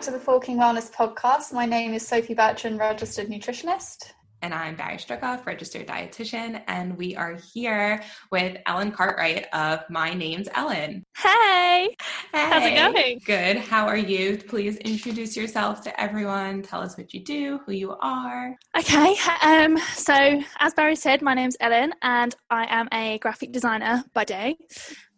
back to the Forking Wellness podcast. My name is Sophie Bertrand, registered nutritionist. And I'm Barry Strickhoff, registered dietitian. And we are here with Ellen Cartwright of My Name's Ellen. Hey. Hey. How's it going? Good. How are you? Please introduce yourself to everyone. Tell us what you do, who you are. Okay. Um, so, as Barry said, my name's Ellen and I am a graphic designer by day.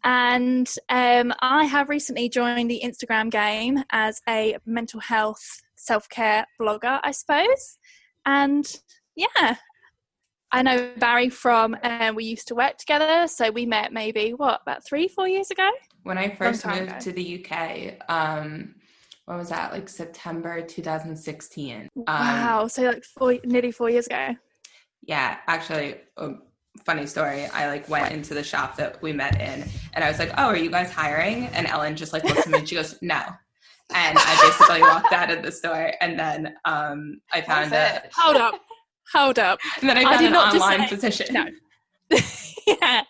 And um, I have recently joined the Instagram game as a mental health self care blogger, I suppose. And yeah, I know Barry from, uh, we used to work together. So we met maybe, what, about three, four years ago? When I first moved ago. to the UK, um, what was that, like September 2016? Um, wow. So like four, nearly four years ago. Yeah, actually, a funny story. I like went into the shop that we met in, and I was like, "Oh, are you guys hiring?" And Ellen just like looked at me and she goes, "No." And I basically walked out of the store, and then um, I found a, Perfect. Hold up. Hold up. and then I I found did an online position. No. yeah.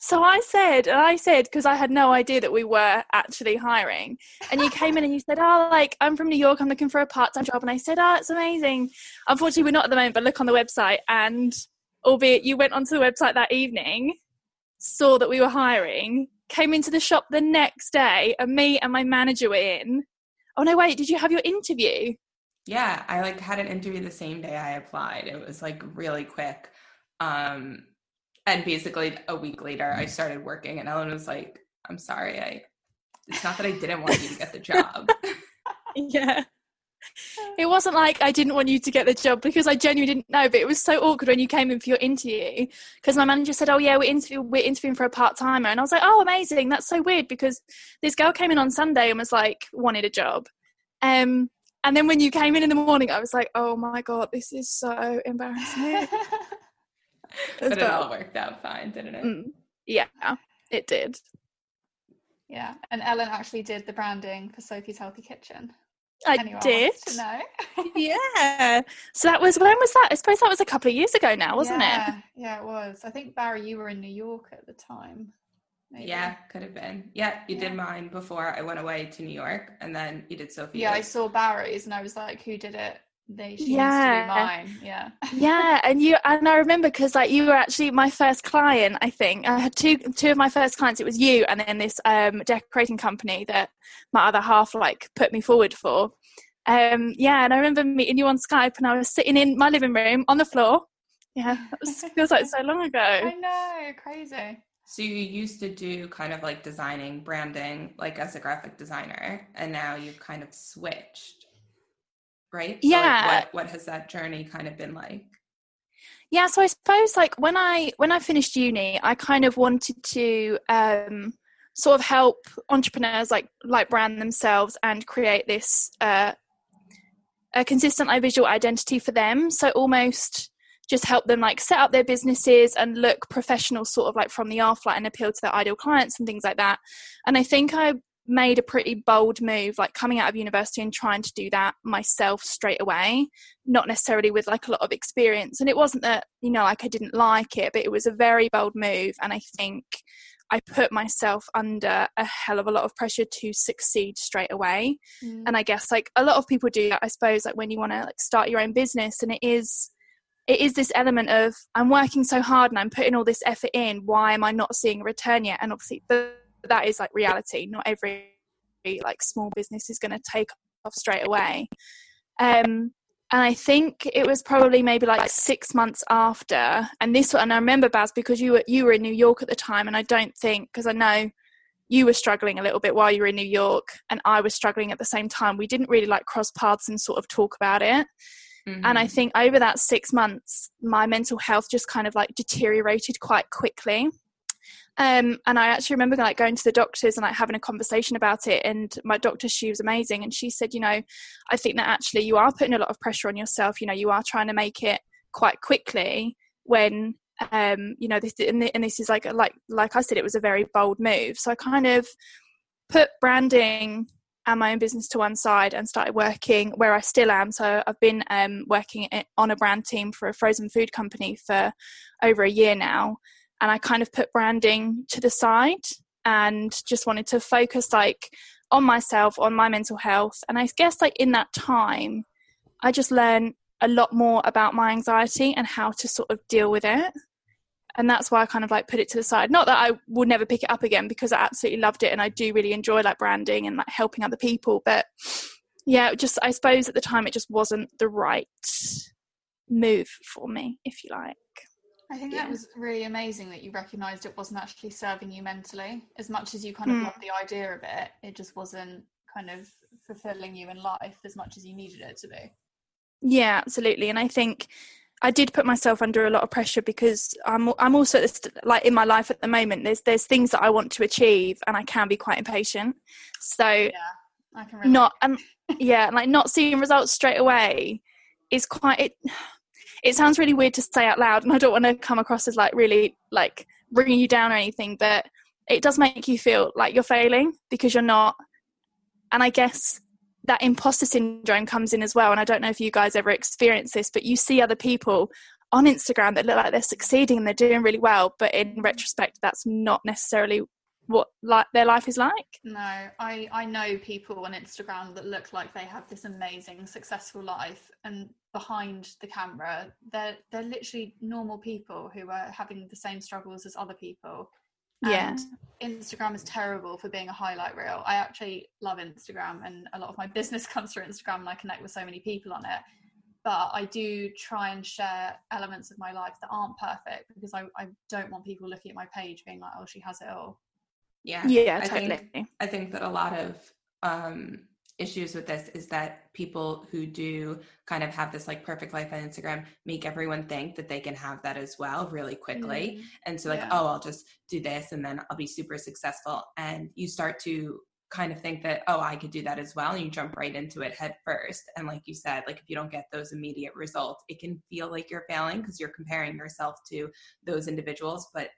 So I said, and I said, because I had no idea that we were actually hiring. And you came in and you said, Oh, like, I'm from New York, I'm looking for a part time job. And I said, Oh, it's amazing. Unfortunately, we're not at the moment, but look on the website. And albeit you went onto the website that evening, saw that we were hiring, came into the shop the next day, and me and my manager were in. Oh, no, wait, did you have your interview? Yeah, I like had an interview the same day I applied. It was like really quick. Um and basically a week later I started working and Ellen was like, "I'm sorry. I it's not that I didn't want you to get the job." yeah. It wasn't like I didn't want you to get the job because I genuinely didn't know, but it was so awkward when you came in for your interview because my manager said, "Oh yeah, we're interview- we're interviewing for a part timer," and I was like, "Oh, amazing! That's so weird because this girl came in on Sunday and was like wanted a job." Um, and then when you came in in the morning, I was like, "Oh my god, this is so embarrassing." but it all worked out fine, didn't it? Mm, yeah, it did. yeah, and Ellen actually did the branding for Sophie's Healthy Kitchen. I did. wants know? Yeah. So that was when was that? I suppose that was a couple of years ago now, wasn't it? yeah, Yeah, it was. I think Barry, you were in New York at the time. maybe. Yeah, could have been. Yeah, you Yeah. did mine before I went away to New York, and then you did Sophie. Yeah, I saw Barry's and I was like, who did it? They she Yeah. needs to do mine. Yeah. yeah and you and i remember because like you were actually my first client i think i had two two of my first clients it was you and then this um decorating company that my other half like put me forward for um yeah and i remember meeting you on skype and i was sitting in my living room on the floor yeah that was feels like so long ago I ago know, crazy. So you used to do kind of like designing, branding, like as a graphic designer, and now you've kind of switched, right? So, like, Yeah. what what has that journey kind of been like? yeah so i suppose like when i when i finished uni i kind of wanted to um sort of help entrepreneurs like like brand themselves and create this uh a consistent visual identity for them so almost just help them like set up their businesses and look professional sort of like from the off like and appeal to their ideal clients and things like that and i think i made a pretty bold move like coming out of university and trying to do that myself straight away not necessarily with like a lot of experience. And it wasn't that you know like i didn't like it but it was a very bold move. And i think i put myself under a hell of a lot of pressure to succeed straight away. Mm. and i guess like a lot of people do that i suppose like when you want to like start your own business. And it is it is this element of i'm working so hard and i'm putting all this effort in. Why am i not seeing a return yet? And obviously th- that is like reality not every like small business is going to take off straight away um and I think it was probably maybe like six months after, and this and I remember Baz because you were you were in New York at the time, and I don't think because I know you were struggling a little bit while you were in New York, and I was struggling at the same time. We didn't really like cross paths and sort of talk about it, and I Mhm. think over that six months, my mental health just kind of like deteriorated quite quickly. Um, and I actually remember like going to the doctors and like having a conversation about it. And my doctor, she was amazing, and she said, you know, I think that actually you are putting a lot of pressure on yourself. You know, you are trying to make it quite quickly when um you know this and, thi- and this is like like like I said it was a very bold move so I kind of put branding and my own business to one side and started working where I still am so I've been um working on a brand team for a frozen food company for over a year now and I kind of put branding to the side and just wanted to focus like on myself, on my mental health. And I guess like in that time, I just learned a lot more about my anxiety and how to sort of deal with it. And that's why I kind of like put it to the side. Not that I will never pick it up again because I absolutely loved it and I do really enjoy like branding and like helping other people. But yeah, just I suppose at the time it just wasn't the right move for me, if you like. I think Yeah. that was really amazing that you recognised it wasn't actually serving you mentally. As much as you kind of Mm. loved the idea of it, it just wasn't kind of fulfilling you in life as much as you needed it to be. Yeah, absolutely. And I think I did put myself under a lot of pressure because I'm I'm also like in my life at the moment. There's there's things that I want to achieve, and I can be quite impatient. So yeah, I can relate. not and yeah, like not seeing results straight away is quite it. It sounds really weird to say out loud, and I don't want to come across as like really like bringing you down or anything, but it does make you feel like you're failing because you're not. And I guess that imposter syndrome comes in as well. And I don't know if you guys ever experience this, but you see other people on Instagram that look like they're succeeding and they're doing really well, but in retrospect, that's not necessarily what like their life is like. No, I I know people on Instagram that look like they have this amazing successful life and behind the camera they're they're literally normal people who are having the same struggles as other people. Yeah. And Instagram is terrible for being a highlight reel. I actually love Instagram and a lot of my business comes through Instagram and I connect with so many people on it. But I do try and share elements of my life that aren't perfect because I, I don't want people looking at my page being like, oh, she has it all. Yeah. Yeah, I totally. think I think that a lot of um, issues with this is that people who do kind of have this like perfect life on Instagram make everyone think that they can have that as well really quickly. And so, like, Yeah. oh, I'll just do this and then I'll be super successful. And you start to kind of think that, oh, I could do that as well. And you jump right into it head first. And like you said, like if you don't get those immediate results, it can feel like you're failing because you're comparing yourself to those individuals. But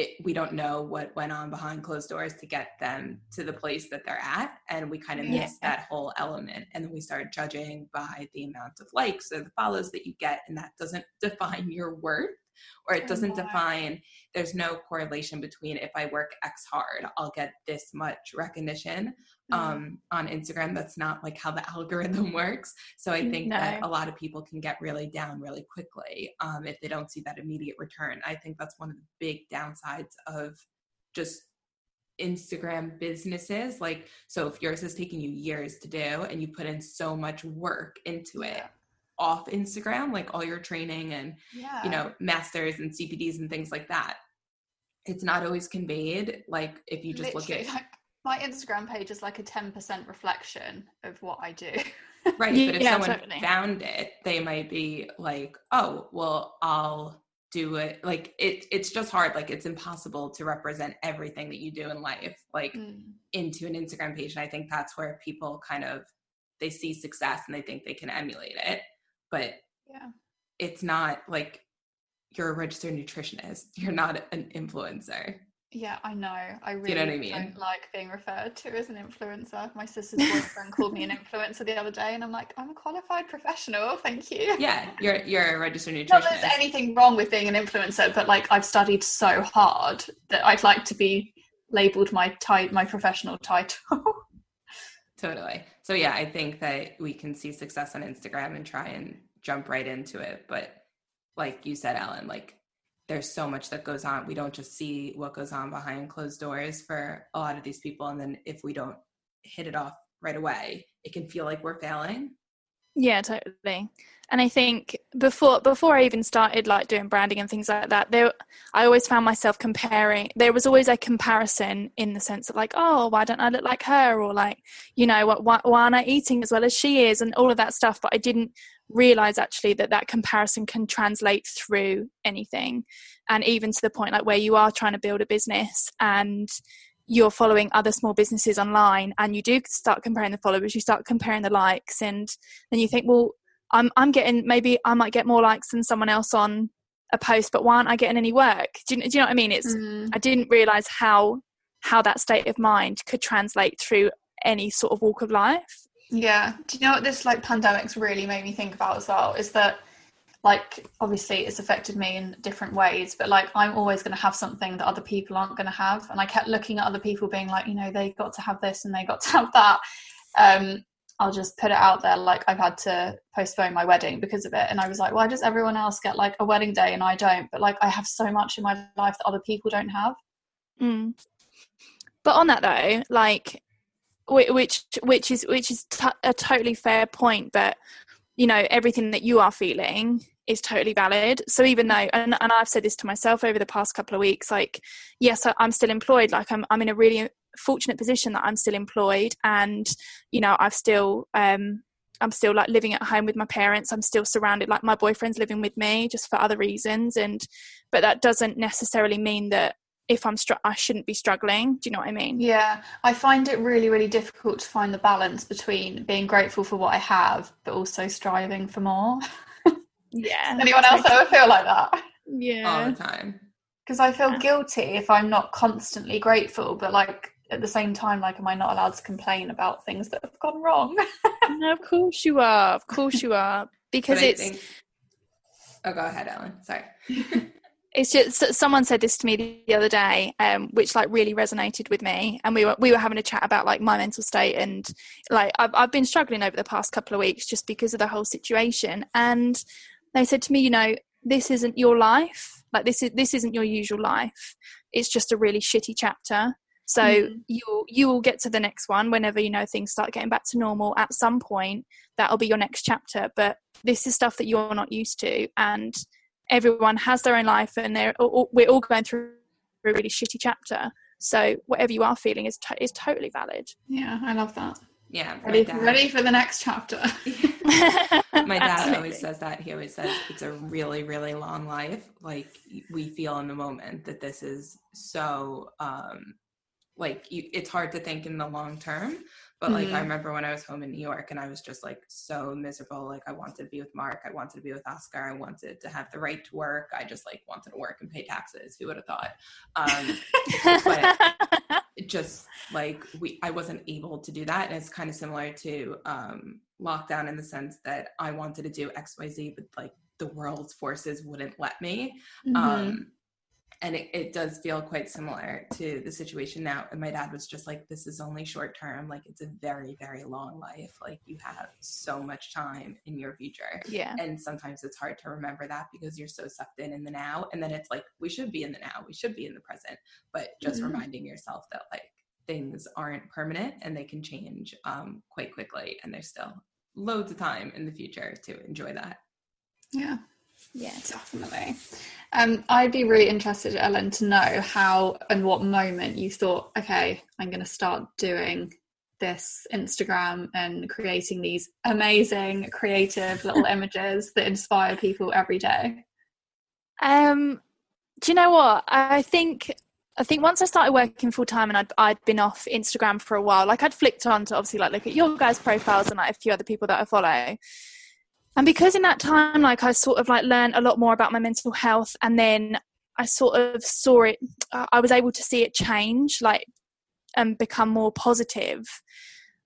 it, we don't know what went on behind closed doors to get them to the place that they're at and we kind of Yeah. miss that whole element and then we start judging by the amount of likes or the follows that you get and that doesn't define your worth or it Oh, doesn't define there's no correlation between if i work x hard i'll get this much recognition. Um, on instagram that's not like how the algorithm works. So i think that a lot of people can get really down really quickly um, if they don't see that immediate return. I think that's one of the big downsides of just instagram businesses. Like so if yours is taking you years to do and you put in so much work into it Yeah. off instagram like all your training and yeah. you know masters and cpds and things like that it's not always conveyed like if you just Literally, look at like my Instagram page is like a 10% reflection of what I do. right but if Yeah, someone totally. found it they might be like oh well i'll do it like it it's just hard like it's impossible to represent everything that you do in life like Mm. into an instagram page and i think that's where people kind of they see success and they think they can emulate it but Yeah. it's not like you're a registered nutritionist you're not an influencer Yeah, I know. I really you know what I mean? don't like being referred to as an influencer. My sister's boyfriend called me an influencer the other day, and I'm like, I'm a qualified professional. Thank you. yeah you're you're a registered Not that there's anything wrong with being an influencer, but like I've studied so hard that I'd like to be labeled my tit- my professional title. Totally. So yeah, I think that we can see success on Instagram and try and jump right into it. But like you said, Ellen, like there's so much that goes on. We don't just see what goes on behind closed doors for a lot of these people. And then if we don't hit it off right away, it can feel like we're failing. Yeah, totally. And I think before before I even started like doing branding and things like that, there I always found myself comparing. There was always a comparison in the sense of like, oh, why don't I look like her, or like, you know, what why, why aren't I eating as well as she is, and all of that stuff. But I didn't realize actually that that comparison can translate through anything, and even to the point like where you are trying to build a business and you're following other small businesses online and you do start comparing the followers you start comparing the likes and then you think well i'm i'm getting maybe i might get more likes than someone else on a post but why aren't i getting any work? Do you, do you know what i mean? It's Mm. i didn't realize how how that state of mind could translate through any sort of walk of life Yeah. Do you know what this like pandemic's really made me think about as well? Is that like obviously it's affected me in different ways but like i'm always going to have something that other people aren't going to have and i kept looking at other people being like you know they got to have this and they got to have that um i'll just put it out there like i've had to postpone my wedding because of it and i was like why does everyone else get like a wedding day and i don't but like i have so much in my life that other people don't have mm. but on that though like which which is which is t- a totally fair point but you know everything that you are feeling is totally valid. So even though and, and i've said this to myself over the past couple of weeks like yes i'm still employed. Like i'm, I'm in a really fortunate position that i'm still employed and you know i've still um i'm still like living at home with my parents. I'm still surrounded like my boyfriend's living with me just for other reasons and but that doesn't necessarily mean that if I'm str- I shouldn't be struggling. Do you know what I mean? Yeah, I find it really, really difficult to find the balance between being grateful for what I have, but also striving for more. Yeah. anyone else ever feel like that? Yeah. All the time. Because I feel guilty if I'm not constantly grateful, but like at the same time, like, am I not allowed to complain about things that have gone wrong? no, of course you are. Of course you are. Because it's. Think... Oh, go ahead, Ellen. Sorry. It's just someone said this to me the other day um, which like really resonated with me. And we were we were having a chat about like my mental state and like I've, I've been struggling over the past couple of weeks just because of the whole situation. And they said to me you know this isn't your life. Like this is this isn't your usual life. It's just a really shitty chapter. So mm. you you will get to the next one whenever you know things start getting back to normal at some point. That'll be your next chapter. But this is stuff that you're not used to. And everyone has their own life and they're all, we're all going through a really shitty chapter. So whatever you are feeling is to- is totally valid. Yeah i love that. Yeah ready, ready for the next chapter. My dad always says that. He always says it's a really really long life. Like we feel in the moment that this is so um like you, it's hard to think in the long term but like mm-hmm. I remember when I was home in New York and I was just like so miserable. Like I wanted to be with Mark, I wanted to be with Oscar, I wanted to have the right to work. I just like wanted to work and pay taxes. Who would have thought? Um, but just like we, I wasn't able to do that, and it's kind of similar to um, lockdown in the sense that I wanted to do X, Y, Z, but like the world's forces wouldn't let me. Mm-hmm. Um, and it, it does feel quite similar to the situation now. And my dad was just like this is only short term. Like it's a very very long life. Like you have so much time in your future. Yeah. And sometimes it's hard to remember that because you're so sucked in in the now. And then it's like we should be in the now. We should be in the present. But just mm-hmm. reminding yourself that like things aren't permanent and they can change um, quite quickly. And there's still loads of time in the future to enjoy that. Yeah yeah, definitely. Um, I'd be really interested, Ellen, to know how and what moment you thought, okay, I'm going to start doing this Instagram and creating these amazing, creative little images that inspire people every day. Um, do you know what? I think I think once I started working full time and I'd, I'd been off Instagram for a while, like I'd flicked on to obviously like look at your guys' profiles and like a few other people that I follow and because in that time like i sort of like learned a lot more about my mental health and then i sort of saw it uh, i was able to see it change like and become more positive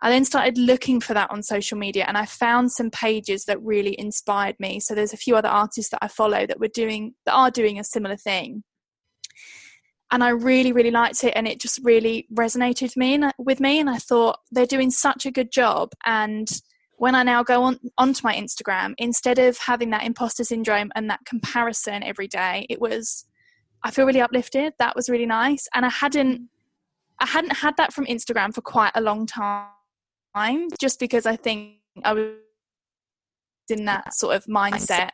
i then started looking for that on social media and i found some pages that really inspired me so there's a few other artists that i follow that were doing that are doing a similar thing and I really, really liked it, and it just really resonated me. And with me, and I thought they're doing such a good job, and when I now go on onto my Instagram, instead of having that imposter syndrome and that comparison every day, it was I feel really uplifted. That was really nice, and I hadn't I hadn't had that from Instagram for quite a long time, just because I think I was in that sort of mindset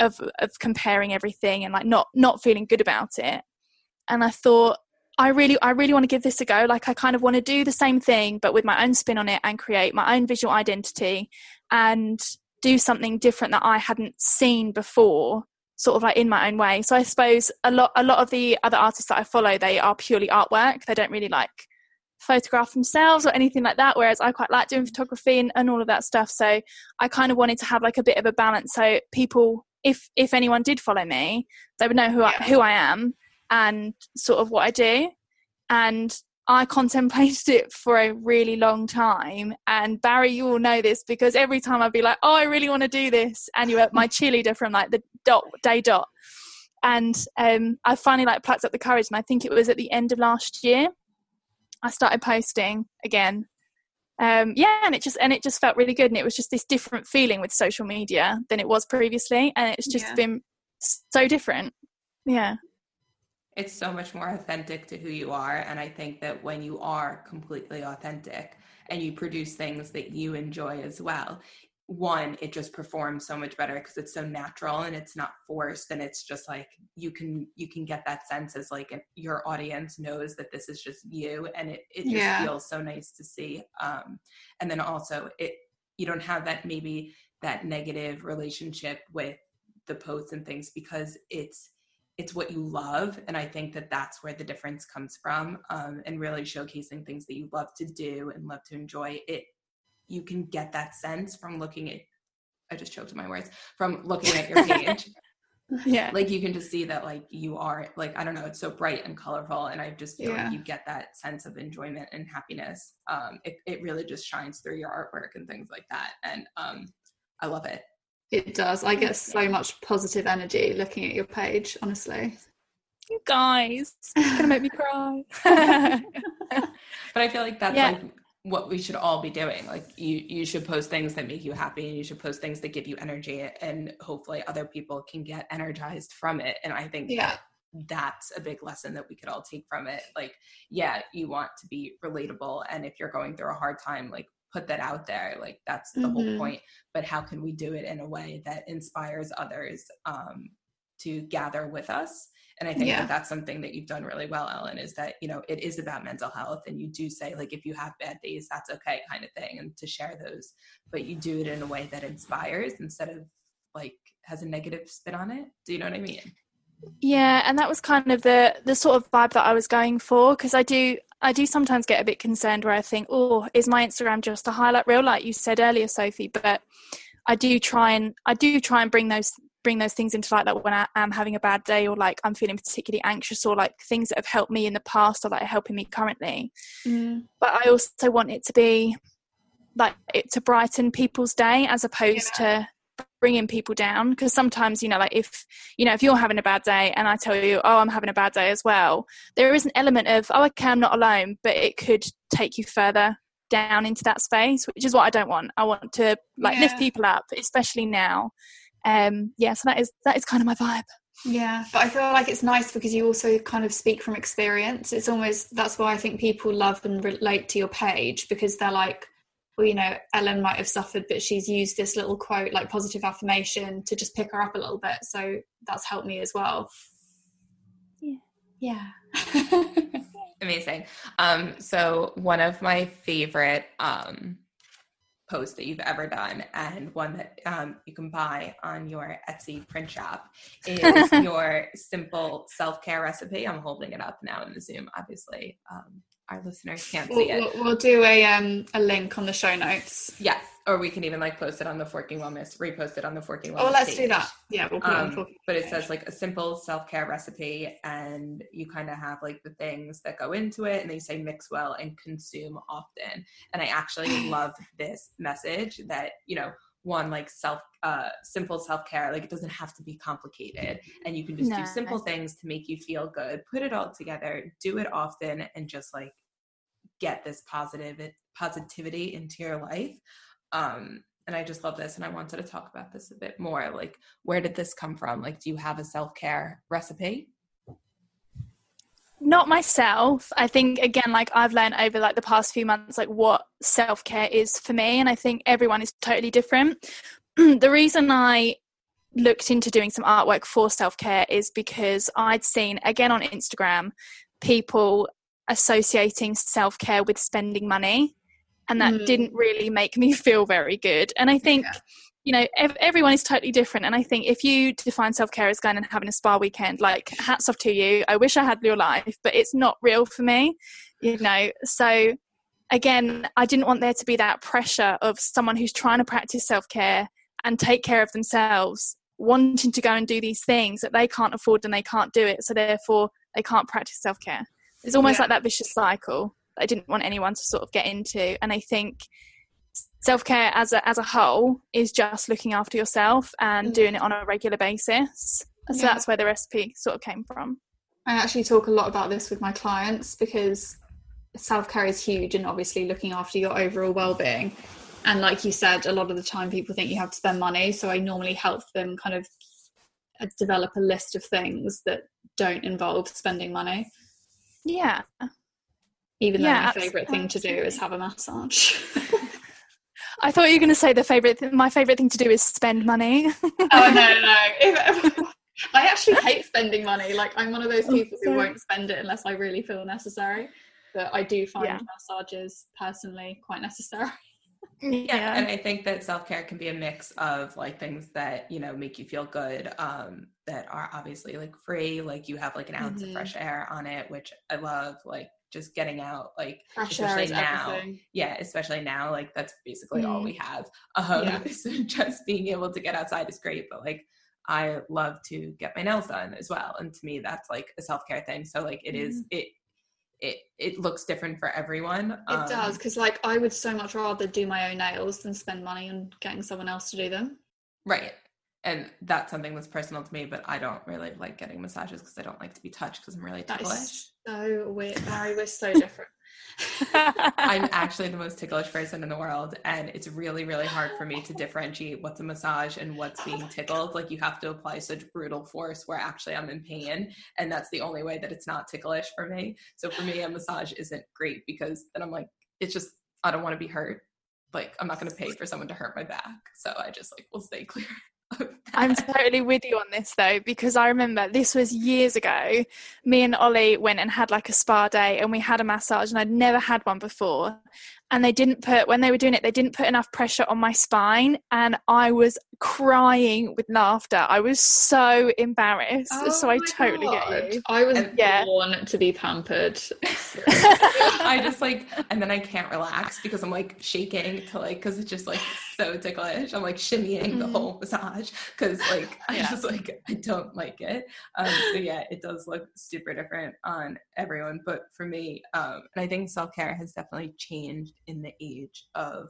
of of comparing everything and like not not feeling good about it. And I thought I really, I really want to give this a go. Like I kind of want to do the same thing, but with my own spin on it and create my own visual identity and do something different that I hadn't seen before, sort of like in my own way. So I suppose a lot, a lot of the other artists that I follow, they are purely artwork. They don't really like photograph themselves or anything like that. Whereas I quite like doing photography and, and all of that stuff. So I kind of wanted to have like a bit of a balance. So people, if if anyone did follow me, they would know who. I, who I am and sort of what I do. And I contemplated it for a really long time. And Barry, you all know this because every time I'd be like, "Oh, I really want to do this," and you were my cheerleader from like the dot day dot. And um, I finally like plucked up the courage, and I think it was at the end of last year. I started posting again. Um, yeah, and it just and it just felt really good, and it was just this different feeling with social media than it was previously, and it's just yeah. been so different. Yeah it's so much more authentic to who you are and i think that when you are completely authentic and you produce things that you enjoy as well one it just performs so much better because it's so natural and it's not forced and it's just like you can you can get that sense as like your audience knows that this is just you and it, it just yeah. feels so nice to see um and then also it you don't have that maybe that negative relationship with the posts and things because it's it's what you love and i think that that's where the difference comes from um, and really showcasing things that you love to do and love to enjoy. It you can get that sense from looking at i just choked my words from looking at your page. Yeah. Like you can just see that like you are like i don't know it's so bright and colorful and i just feel yeah. like you get that sense of enjoyment and happiness. Um it, it really just shines through your artwork and things like that and um i love it it does. I get so much positive energy looking at your page, honestly. You guys, it's gonna make me cry. but I feel like that's yeah. like what we should all be doing. Like you you should post things that make you happy and you should post things that give you energy and hopefully other people can get energized from it. And I think yeah. That that's a big lesson that we could all take from it. Like, yeah, you want to be relatable. And if you're going through a hard time, like put that out there like that's the mm-hmm. whole point but how can we do it in a way that inspires others um, to gather with us and i think yeah. that that's something that you've done really well ellen is that you know it is about mental health and you do say like if you have bad days that's okay kind of thing and to share those but you do it in a way that inspires instead of like has a negative spin on it do you know what i mean yeah and that was kind of the the sort of vibe that i was going for because i do I do sometimes get a bit concerned where I think, oh, is my Instagram just a highlight reel, like you said earlier, Sophie? But I do try and I do try and bring those bring those things into light, like when I am having a bad day or like I'm feeling particularly anxious or like things that have helped me in the past or that are helping me currently. Mm. But I also want it to be like it to brighten people's day as opposed yeah. to bringing people down because sometimes you know like if you know if you're having a bad day and i tell you oh i'm having a bad day as well there is an element of oh okay i'm not alone but it could take you further down into that space which is what i don't want. I want to like yeah. lift people up especially now. Um yeah so that is that is kind of my vibe. Yeah but i feel like it's nice because you also kind of speak from experience. It's almost that's why i think people love and relate to your page because they're like well, you know, Ellen might have suffered, but she's used this little quote, like positive affirmation, to just pick her up a little bit. So that's helped me as well. Yeah. Yeah. Amazing. Um, so one of my favorite um, posts that you've ever done, and one that um, you can buy on your Etsy print shop, is your simple self care recipe. I'm holding it up now in the Zoom, obviously. Um, our listeners can't we'll, see it. We'll, we'll do a um a link on the show notes. Yeah, or we can even like post it on the Forking Wellness, repost it on the Forking Wellness. Oh, let's page. do that. Yeah, we'll put um, it on um, But it page. says like a simple self care recipe, and you kind of have like the things that go into it, and they say mix well and consume often. And I actually love this message that you know one like self uh simple self-care like it doesn't have to be complicated and you can just no, do simple things to make you feel good put it all together do it often and just like get this positive positivity into your life. Um and i just love this and i wanted to talk about this a bit more like where did this come from? Like do you have a self-care recipe? Not myself. I think again like i've learned over like the past few months like what self-care is for me and i think everyone is totally different. The reason i looked into doing some artwork for self-care is because i'd seen again on instagram people associating self-care with spending money and that mm. didn't really make me feel very good. And i think yeah. you know ev- everyone is totally different. And i think if you define self-care as going and having a spa weekend like hats off to you. I wish i had your life but it's not real for me you know? So again i didn't want there to be that pressure of someone who's trying to practice self-care and take care of themselves wanting to go and do these things that they can't afford and they can't do it so therefore they can't practice self-care it's almost yeah. like that vicious cycle that I didn't want anyone to sort of get into. And I think self care as a as a whole is just looking after yourself and mm. doing it on a regular basis. So yeah. that's where the recipe sort of came from. I actually talk a lot about this with my clients because self care is huge and obviously looking after your overall well being. And like you said, a lot of the time people think you have to spend money. So I normally help them kind of uh, develop a list of things that don't involve spending money. Yeah. Even though yeah, my favorite thing to do is have a massage. I thought you were going to say the favorite. Th- my favorite thing to do is spend money. oh no, no. If, I actually hate spending money. Like I'm one of those oh, people who won't spend it unless I really feel necessary. But I do find yeah. massages personally quite necessary. Yeah and i think that self-care can be a mix of like things that you know make you feel good um that are obviously like free like you have like an ounce mm-hmm. of fresh air on it which i love like just getting out like fresh especially now everything. yeah especially now like that's basically mm-hmm. all we have um yeah. so just being able to get outside is great but like i love to get my nails done as well and to me that's like a self-care thing so like it mm-hmm. is it it it looks different for everyone. It um, does because like I would so much rather do my own nails than spend money on getting someone else to do them. Right. And that's something that's personal to me, but I don't really like getting massages because I don't like to be touched because I'm really ticklish. so weird, Barry. We're so different. I'm actually the most ticklish person in the world, and it's really, really hard for me to differentiate what's a massage and what's oh being tickled. Like you have to apply such brutal force where actually I'm in pain, and that's the only way that it's not ticklish for me. So for me, a massage isn't great because then I'm like, it's just I don't want to be hurt. Like I'm not going to pay for someone to hurt my back, so I just like will stay clear. I'm totally with you on this though, because I remember this was years ago. Me and Ollie went and had like a spa day and we had a massage, and I'd never had one before and they didn't put when they were doing it they didn't put enough pressure on my spine and i was crying with laughter i was so embarrassed oh so i totally God. get you i was yeah. born to be pampered i just like and then i can't relax because i'm like shaking to like because it's just like so ticklish i'm like shimmying the mm. whole massage because like i yeah. just like i don't like it um so yeah it does look super different on everyone but for me um and i think self-care has definitely changed in the age of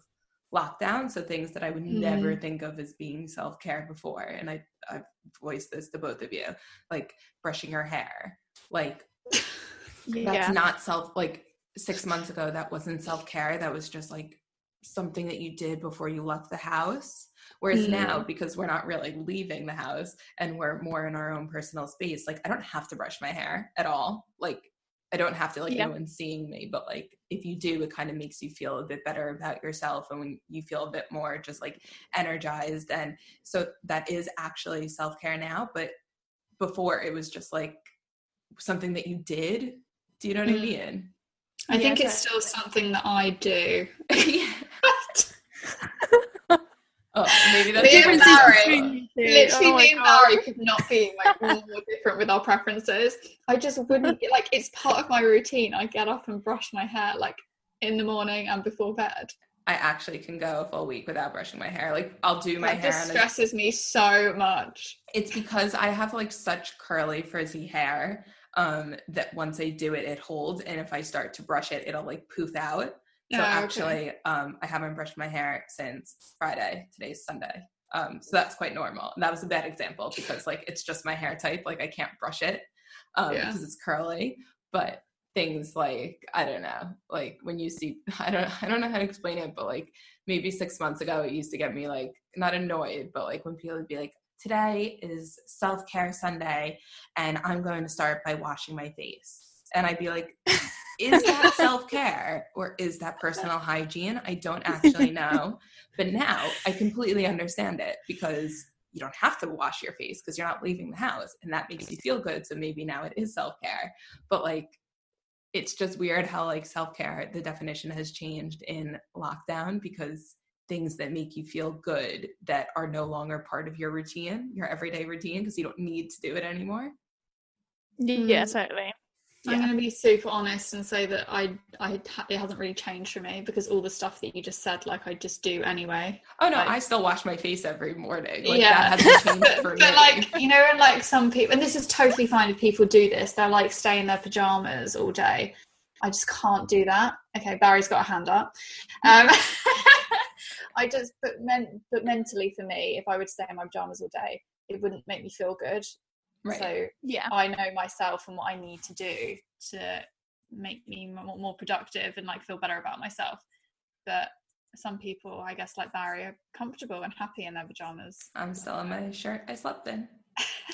lockdown. So things that I would mm. never think of as being self care before. And I, I've voiced this to both of you like brushing your hair. Like, yeah. that's not self, like six months ago, that wasn't self care. That was just like something that you did before you left the house. Whereas mm. now, because we're not really leaving the house and we're more in our own personal space, like I don't have to brush my hair at all. Like I don't have to like yeah. anyone seeing me, but like if you do, it kind of makes you feel a bit better about yourself and when you feel a bit more just like energized. And so that is actually self care now. But before it was just like something that you did. Do you know what mm. I mean? I yeah, think it's still something that I do. Oh, maybe that's me and Barry. Literally, oh me and Barry could not be like more different with our preferences. I just wouldn't like. It's part of my routine. I get up and brush my hair like in the morning and before bed. I actually can go a full week without brushing my hair. Like I'll do my that hair. That stresses me so much. It's because I have like such curly frizzy hair um that once I do it, it holds, and if I start to brush it, it'll like poof out. So oh, actually, okay. um, I haven't brushed my hair since Friday. Today's Sunday. Um, so that's quite normal. And that was a bad example because like it's just my hair type. Like I can't brush it um, yeah. because it's curly. But things like I don't know, like when you see I don't I don't know how to explain it, but like maybe six months ago it used to get me like not annoyed, but like when people would be like, Today is self care Sunday and I'm going to start by washing my face. And I'd be like, is that self care or is that personal hygiene? I don't actually know. but now I completely understand it because you don't have to wash your face because you're not leaving the house and that makes you feel good. So maybe now it is self care. But like, it's just weird how like self care, the definition has changed in lockdown because things that make you feel good that are no longer part of your routine, your everyday routine, because you don't need to do it anymore. Yeah, mm-hmm. totally yeah. I'm going to be super honest and say that I, I, it hasn't really changed for me because all the stuff that you just said, like I just do anyway. Oh no, like, I still wash my face every morning. Like, yeah, that hasn't changed but, for me. But like you know, and like some people, and this is totally fine if people do this. They're like stay in their pajamas all day, I just can't do that. Okay, Barry's got a hand up. Um, I just, but, men, but mentally for me, if I would stay in my pajamas all day, it wouldn't make me feel good. Right. So Yeah. I know myself and what I need to do to make me more, more productive and like feel better about myself. But some people, I guess, like Barry, are comfortable and happy in their pajamas. I'm still in my shirt I slept in.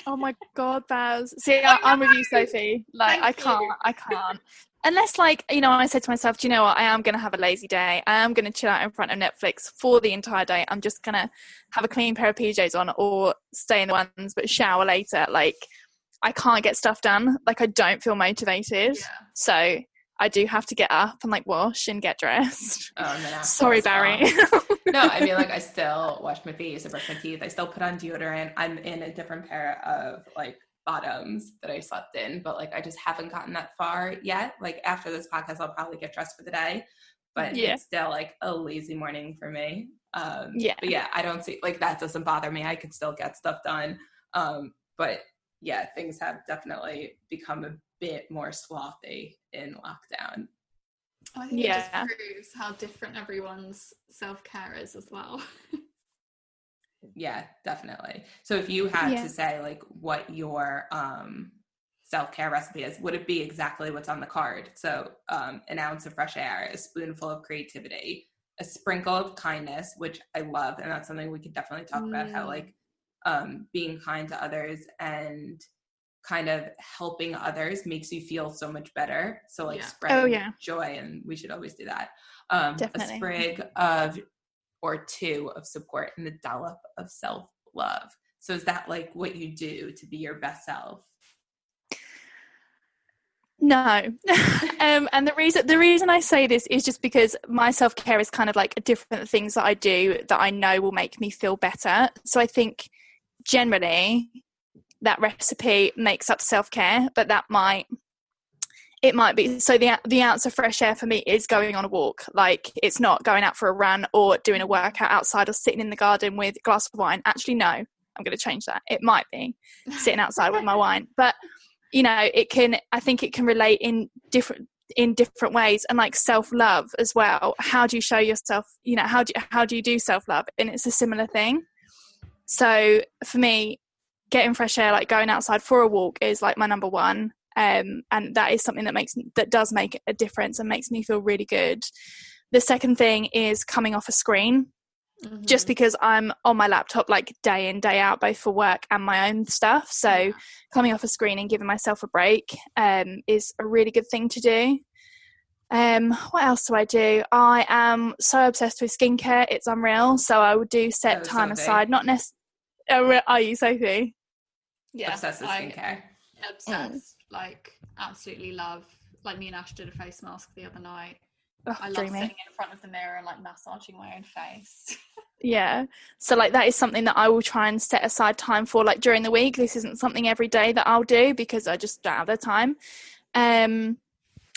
Oh my god, Baz. See, I, I'm with you, Sophie. Like, Thank I can't, you. I can't. Unless, like, you know, I said to myself, do you know what? I am going to have a lazy day. I am going to chill out in front of Netflix for the entire day. I'm just going to have a clean pair of PJs on or stay in the ones, but shower later. Like, I can't get stuff done. Like, I don't feel motivated. Yeah. So I do have to get up and, like, wash and get dressed. Oh, and then after Sorry. Barry. no, I mean like I still wash my face, I brush my teeth, I still put on deodorant. I'm in a different pair of like bottoms that I slept in, but like I just haven't gotten that far yet. Like after this podcast, I'll probably get dressed for the day, but Yeah. it's still like a lazy morning for me. Um, Yeah. but yeah, I don't see like that doesn't bother me. I could still get stuff done. Um, but yeah, things have definitely become a bit more slothy in lockdown. I think it Yeah. just proves how different everyone's self care is as well. Yeah, definitely. So if you had Yeah. to say like what your um self-care recipe is, would it be exactly what's on the card? So um an ounce of fresh air, a spoonful of creativity, a sprinkle of kindness, which I love, and that's something we could definitely talk about how Mm. like um being kind to others and kind of helping others makes you feel so much better. So like Yeah. spreading Oh, yeah. joy and we should always do that. Um Definitely. a sprig of or two of support and a dollop of self love. So is that like what you do to be your best self? No, um, and the reason the reason I say this is just because my self care is kind of like different things that I do that I know will make me feel better. So I think generally that recipe makes up self care, but that might it might be so the the ounce of fresh air for me is going on a walk. Like it's not going out for a run or doing a workout outside or sitting in the garden with a glass of wine. Actually, no, I'm going to change that. It might be sitting outside with my wine, but you know it can i think it can relate in different in different ways and like self-love as well how do you show yourself you know how do you, how do you do self-love and it's a similar thing so for me getting fresh air like going outside for a walk is like my number one um and that is something that makes that does make a difference and makes me feel really good. The second thing is coming off a screen just Mhm. because I'm on my laptop like day in day out both for work and my own stuff. So Yeah. coming off a screen and giving myself a break um, is a really good thing to do. Um, what else do I do? I am so obsessed with skincare it's unreal so I would do set Oh, time aside not necessarily are you Sophie yeah, Obsessed with I- skincare. Obsessed. Like absolutely love. Like me and Ash did a face mask the other night. oh, I love dreamy sitting in front of the mirror and like massaging my own face. Yeah. So like that is something that I will try and set aside time for like during the week. This isn't something every day that I'll do because I just don't have the time. Um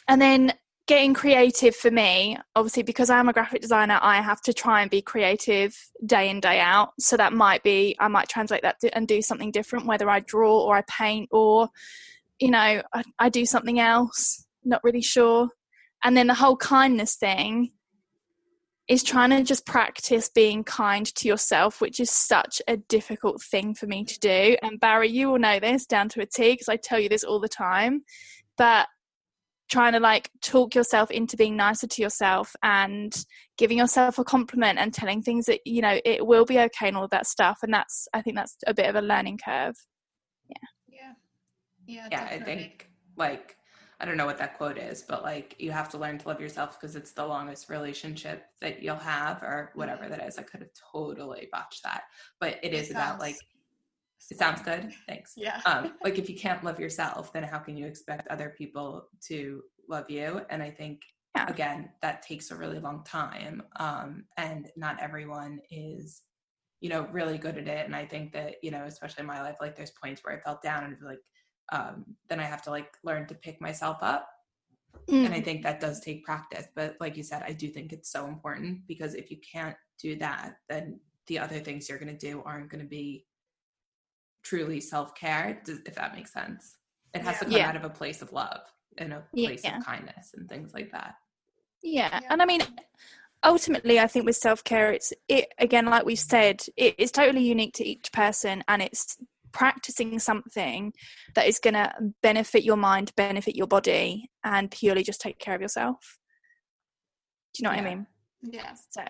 and then getting creative for me, obviously because I'm a graphic designer, I have to try and be creative day in day out. So that might be I might translate that and do something different whether I draw or I paint or you know, I, I do something else, not really sure. And then the whole kindness thing, is trying to just practice being kind to yourself, which is such a difficult thing for me to do. And Barry, you will know this down to a T because I tell you this all the time. But trying to like talk yourself into being nicer to yourself and giving yourself a compliment and telling things that you know it will be okay and all that stuff and that's i think that's a bit of a learning curve yeah. Yeah. Yeah, I definitely. think like I don't know what that quote is, but like you have to learn to love yourself because it's the longest relationship that you'll have or whatever mm-hmm. that is. I could have totally botched that. But it is about like it sounds good. Thanks. Yeah. um, like if you can't love yourself, then how can you expect other people to love you? And I think Yeah. again, that takes a really long time. Um, and not everyone is, you know, really good at it. And I think that, you know, especially in my life, like there's points where I felt down and like um, then I have to like learn to pick myself up. And Mm. I think that does take practice. But like you said, I do think it's so important because if you can't do that, then the other things you're going to do aren't going to be truly self care, if that makes sense. It has Yeah. to come Yeah. out of a place of love. and a place Yeah. of kindness and things like that. yeah Yeah. and i mean ultimately i think with self-care it's it again like we've said it is totally unique to each person and it's practicing something that is going to benefit your mind benefit your body and purely just take care of yourself do you know what i mean Yeah. so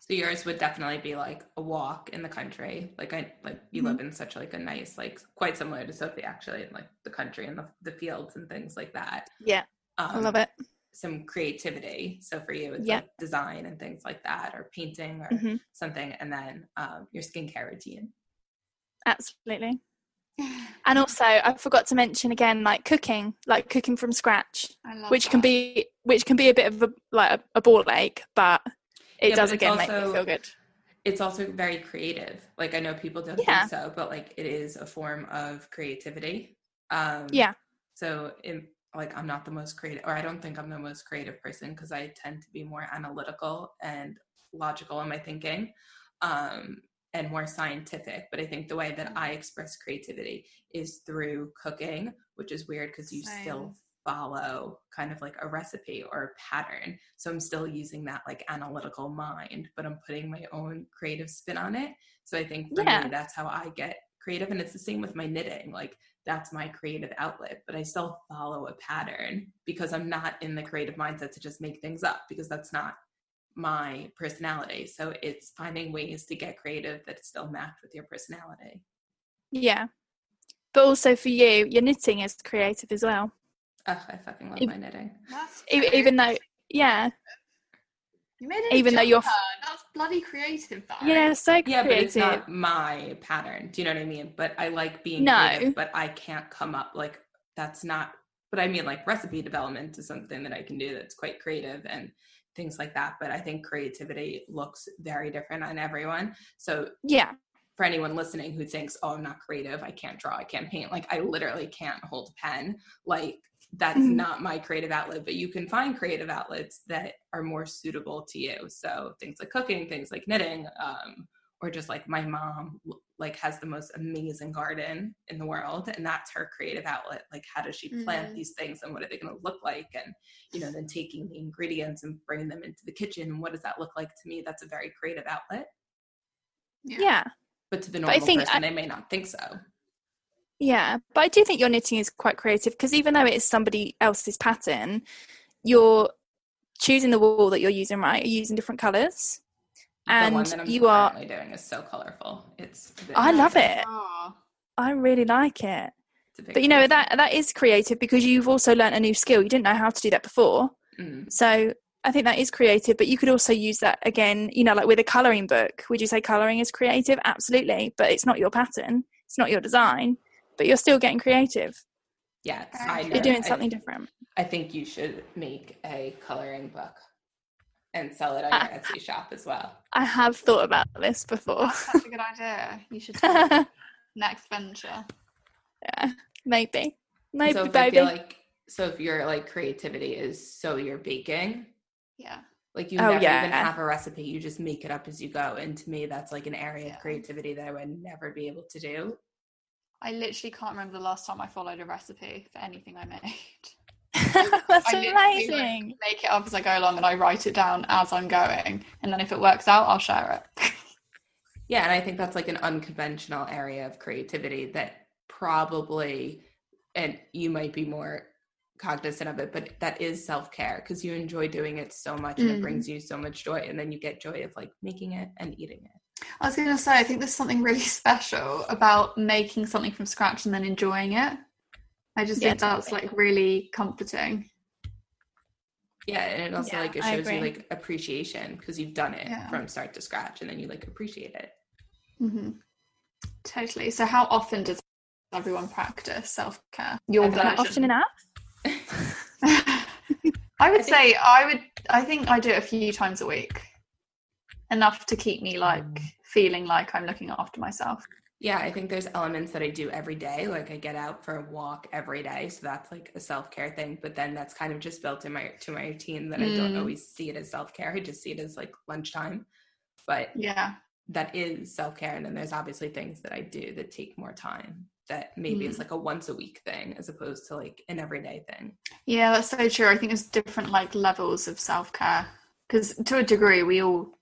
So yours would definitely be like a walk in the country. Like I like you live in such like a nice, like quite similar to Sophie actually, in like the country and the, the fields and things like that. yeah Um, i love it Some creativity. So for you, it's Yeah. like design and things like that, or painting or Mhm. something, and then um, your skincare routine. absolutely and also i forgot to mention again like cooking like cooking from scratch I love which can be which can be a bit of a like a, a ball ache but it Yeah, does again make me feel good It's also very creative. Like I know people don't Yeah. think so, but like it is a form of creativity. Um, yeah So, in, like, I'm not the most creative, or I don't think I'm the most creative person because I tend to be more analytical and logical in my thinking um, and more scientific. But I think the way that I express creativity is through cooking, which is weird because you still. Follow kind of like a recipe or a pattern. So I'm still using that like analytical mind, but I'm putting my own creative spin on it. So I think for Yeah. me, that's how I get creative. And it's the same with my knitting. Like that's my creative outlet, but I still follow a pattern because I'm not in the creative mindset to just make things up because that's not my personality. So it's finding ways to get creative that still match with your personality. Yeah. But also for you, your knitting is creative as well. Ugh, I fucking love If- my knitting. That's E- Even though, yeah, you made it even though you're that's bloody creative though. yeah, so creative. Yeah, but it's not my pattern. Do you know what I mean? But I like being No. creative, but I can't come up like that's not but I mean like recipe development is something that I can do that's quite creative and things like that. But I think creativity looks very different on everyone. So Yeah, for anyone listening who thinks, "Oh, I'm not creative. I can't draw. I can't paint." Like I literally can't hold a pen. Like that's Mhm. not my creative outlet. But you can find creative outlets that are more suitable to you. So things like cooking, things like knitting, um, or just like my mom like has the most amazing garden in the world, and that's her creative outlet. Like how does she plant Mhm. these things, and what are they going to look like? And you know, then taking the ingredients and bringing them into the kitchen. And what does that look like to me? That's a very creative outlet. yeah, But to the But I normal think person, I- they may not think so. Yeah. But I do think your knitting is quite creative because even though it is somebody else's pattern, you're choosing the wool that you're using, right? You're using different colours. the one And that I'm you are- doing is so colorful. It's a bit I love crazy. it. Oh, I really like it. It's a But you know crazy. that that is creative because you've also learnt a new skill. You didn't know how to do that before. Mm. So I think that is creative, but you could also use that again, you know, like with a colouring book. Would you say colouring is creative? Absolutely. But it's not your pattern, it's not your design, but you're still getting creative. Yeah, Very side. You're note, doing I- something different. I think you should make a coloring book and sell it on your Etsy shop as well. I have thought about this before. that's a good idea. You should do yeah, next venture. Yeah, maybe. Maybe, so if I baby. feel like so if your like creativity is so you're baking, Yeah. like you Oh, never even have a recipe, you just make it up as you go. And to me, that's like an area Yeah. of creativity that I would never be able to do. I literally can't remember the last time I followed a recipe for anything I made. That's I literally, like, amazing. make it up as I go along and I write it down as I'm going. And then if it works out, I'll share it. Yeah, and I think that's like an unconventional area of creativity that probably, and you might be more cognizant of it, but that is self care because you enjoy doing it so much and it Mm. brings you so much joy. And then you get joy of like making it and eating it. I was going to say, I think there's something really special about making something from scratch and then enjoying it. I just Yeah, think that's like really comforting. Yeah, and it also Yeah, like it shows you like appreciation because you've done it Yeah. from start to scratch and then you like appreciate it. Mm-hmm. Totally. So, how often does everyone practice self care? Your I've done it Often enough. I would I think- say I would. I think I do it a few times a week, enough to keep me like feeling like I'm looking after myself. Yeah, I think there's elements that I do every day. Like I get out for a walk every day, so that's like a self care thing. But then that's kind of just built in my to my routine that I don't Mm. always see it as self care. I just see it as like lunchtime. But Yeah, that is self-care and then there's obviously things that i do that take more time that maybe Mm. is like a once a week thing as opposed to like an everyday thing Yeah, that's so true. I think there's different like levels of self care because to a degree we all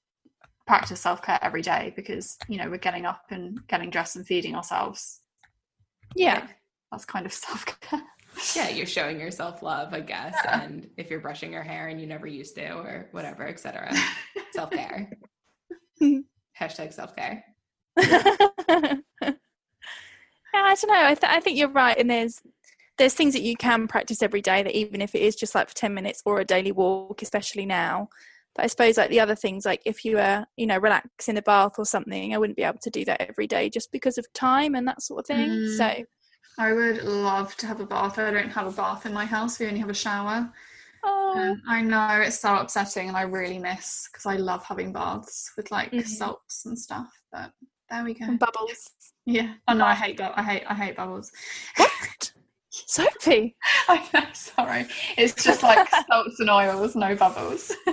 practice self care every day because you know we're getting up and getting dressed and feeding ourselves. Yeah. That's kind of self care. yeah you're showing yourself love i guess Yeah. and if you're brushing your hair and you never used to or whatever etc self-care hashtag self-care yeah, I don't know. I, th- I think you're right, and there's there's things that you can practice every day that even if it is just like for 10 minutes or a daily walk especially now but i suppose like the other things like if you were you know relax in a bath or something i wouldn't be able to do that every day just because of time and that sort of thing Mm. so I would love to have a bath. I don't have a bath in my house. We only have a shower. oh, Um, I know it's so upsetting, and I really miss because I love having baths with like Mhm. salts and stuff. But there we go. and bubbles Yeah. Oh no, I hate bu- I hate I hate bubbles. what sophie I know. Sorry, it's just like salts and oils, no bubbles.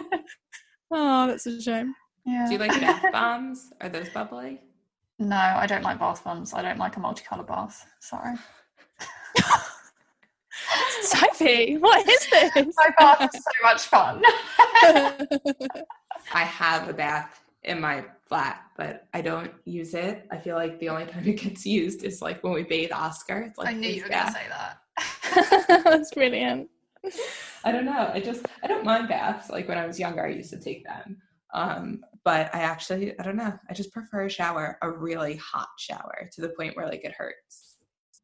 oh that's a shame Yeah. do you like bath bombs are those bubbly No, I don't like bath bombs. I don't like a multicolour bath. Sorry. sophie what is this My bath is so much fun. I have a bath in my flat, but I don't use it. I feel like the only time it gets used is like when we bathe Oscar. It's like I knew his you were going to say that. that's brilliant I don't know. I just I don't mind baths. Like when I was younger, I used to take them. Um, but I actually I don't know. I just prefer a shower, a really hot shower, to the point where like it hurts.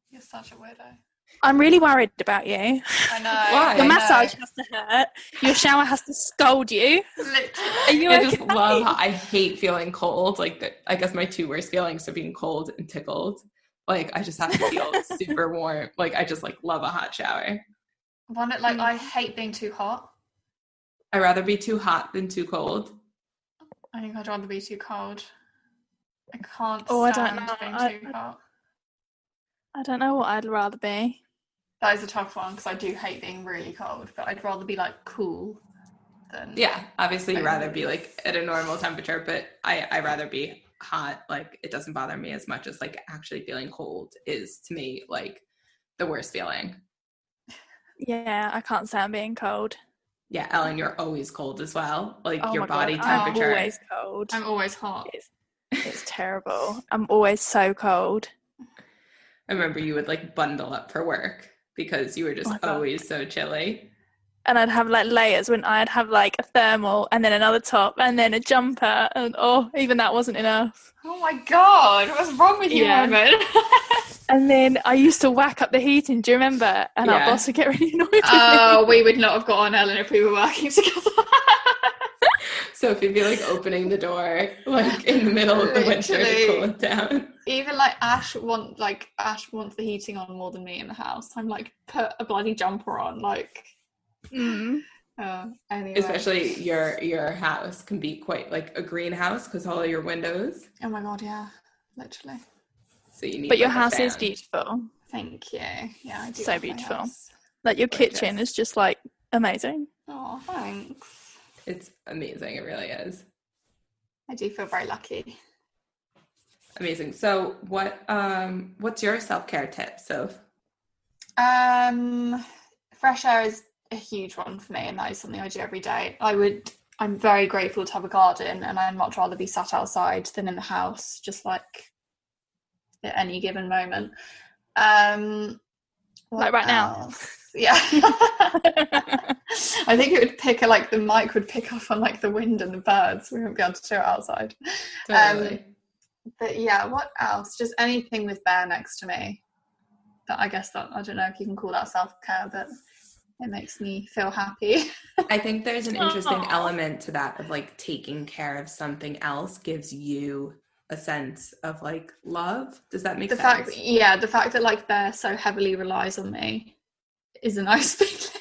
You're such a weirdo. i'm really worried about you I know. Why? your I massage has to hurt your shower has to scold you Literally. Are you I just okay? love. I hate feeling cold. Like the, I guess my two worst feelings are being cold and tickled. Like I just have to feel super warm. Like I just like love a hot shower. One like I hmm. hate being too hot. I'd rather be too hot than too cold. I think I'd rather be too cold. I can't Oh, I don't know. being I- too hot. I don't know what I'd rather be. That is a tough one because I do hate being really cold, but I'd rather be like cool than Yeah, obviously you'd rather be like at a normal temperature, but I I rather be hot. Like it doesn't bother me as much as like actually feeling cold is to me like the worst feeling. Yeah, I can't stand being cold. Yeah, Ellen, you're always cold as well. Like Oh your my body God, I'm temperature. always cold. I'm always hot. It's, it's terrible. I'm always so cold. I remember you would like bundle up for work because you were just Oh my God. always so chilly. And I'd have like layers when I'd have like a thermal and then another top and then a jumper and oh even that wasn't enough. Oh my god, what's wrong with you, Yeah. woman? And then I used to whack up the heating, do you remember? And our boss would get really annoyed oh, me. we would not have got on Ellen if we were working together. So if you'd be like opening the door like in the middle of the winter to cool it down. Even like Ash want like Ash wants the heating on more than me in the house. I'm like put a bloody jumper on, like Mm. uh, anyway. Especially your your house can be quite like a greenhouse because all your windows. Oh my god, yeah, literally. So you need But your like, a house is beautiful. Thank you. Yeah, I do. So beautiful. house. Like your Gorgeous. kitchen is just like amazing. Oh, thanks. It's amazing. It really is. I do feel very lucky. Amazing. So what um what's your self-care tip? So Um, fresh air is a huge one for me, and that is something I do every day. I would. I'm very grateful to have a garden, and I'd much rather be sat outside than in the house, just like at any given moment. Um, Like right now. Yeah. I think it would pick like the mic would pick up on like the wind and the birds. We wouldn't be able to do it outside. totally. But yeah, what else? Just anything with bear next to me. That I guess that I don't know if you can call that self care, but it makes me feel happy. I think there's an interesting Aw. element to that of like taking care of something else gives you a sense of like love. Does that make the sense? fact, yeah, the fact that like bear so heavily relies on me is a nice feeling.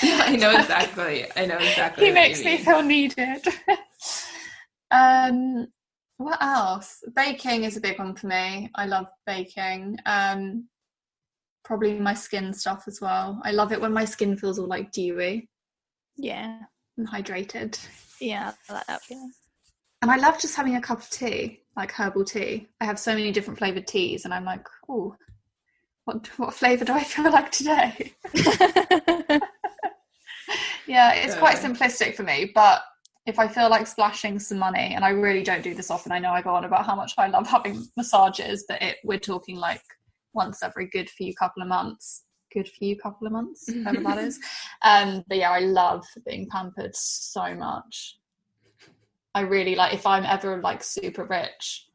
I know exactly. I know exactly. he makes me feel needed. um, what else? Baking is a big one for me. I love baking. Um, probably my skin stuff as well. I love it when my skin feels all like dewy yeah. and hydrated. Yeah, I like that feeling. And I love just having a cup of tea, like herbal tea. I have so many different flavored teas, and I'm like, oh, what what flavor do I feel like today? yeah, it's quite simplistic for me, but if I feel like splashing some money, and I really don't do this often, I know I go on about how much I love having massages, but it we're talking like once every good few couple of months. Good few couple of months, whatever that is. Um, but yeah, I love being pampered so much. I really like if I'm ever like super rich,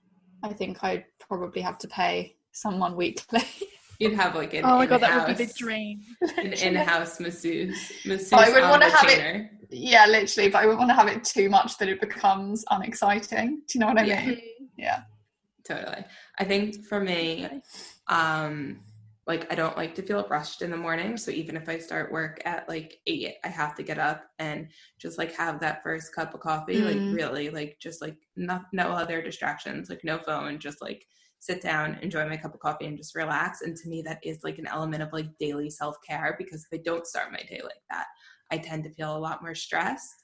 I think I'd probably have to pay someone weekly. You'd have like an oh my god, that would be the in-house- dream. An in-house masseuse, masseuse I would on wanna have it- yeah, literally, but I wouldn't want to have it too much that it becomes unexciting. Do you know what I Yeah. mean? Yeah. Totally. I think for me, um, like I don't like to feel rushed in the morning. So even if I start work at like eight, I have to get up and just like have that first cup of coffee. Mm. Like really, like just like no no other distractions, like no phone, just like sit down, enjoy my cup of coffee, and just relax. And to me, that is like an element of like daily self care because if I don't start my day like that, I tend to feel a lot more stressed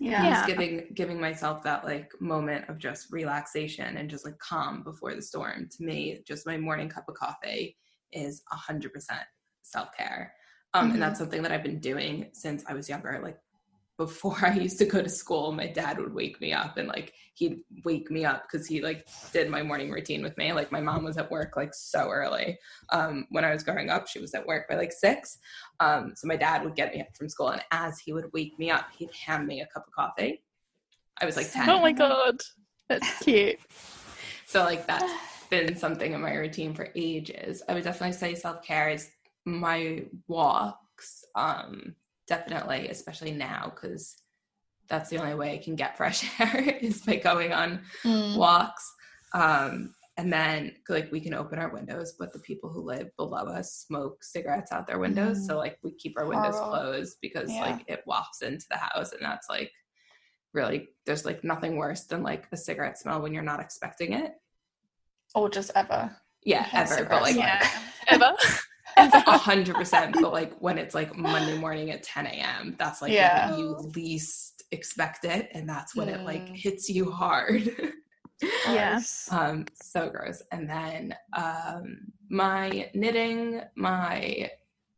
Yeah. Yeah. just giving giving myself that like moment of just relaxation and just like calm before the storm to me just my morning cup of coffee is a hundred percent self-care um Mhm. and that's something that i've been doing since i was younger like before i used to go to school my dad would wake me up and like he'd wake me up because he like did my morning routine with me like my mom was at work like so early um when i was growing up she was at work by like six um, so my dad would get me up from school, and as he would wake me up, he'd hand me a cup of coffee. I was like "Oh my god, that's cute. so like that's been something in my routine for ages. I would definitely say self care is my walks. Um, definitely, especially now because that's the only way I can get fresh air is by going on Mm. walks. Um, and then like we can open our windows, but the people who live below us smoke cigarettes out their windows. Mm. So like we keep our windows Horrible. closed because Yeah. like it wafts into the house and that's like really there's like nothing worse than like a cigarette smell when you're not expecting it. Or just ever. Yeah, Yeah, ever. But like Yeah, ever. a hundred percent. But like when it's like Monday morning at 10 a.m., that's like Yeah. you least expect it, and that's when it like Mm. hits you hard. yes. Um so gross and then um my knitting my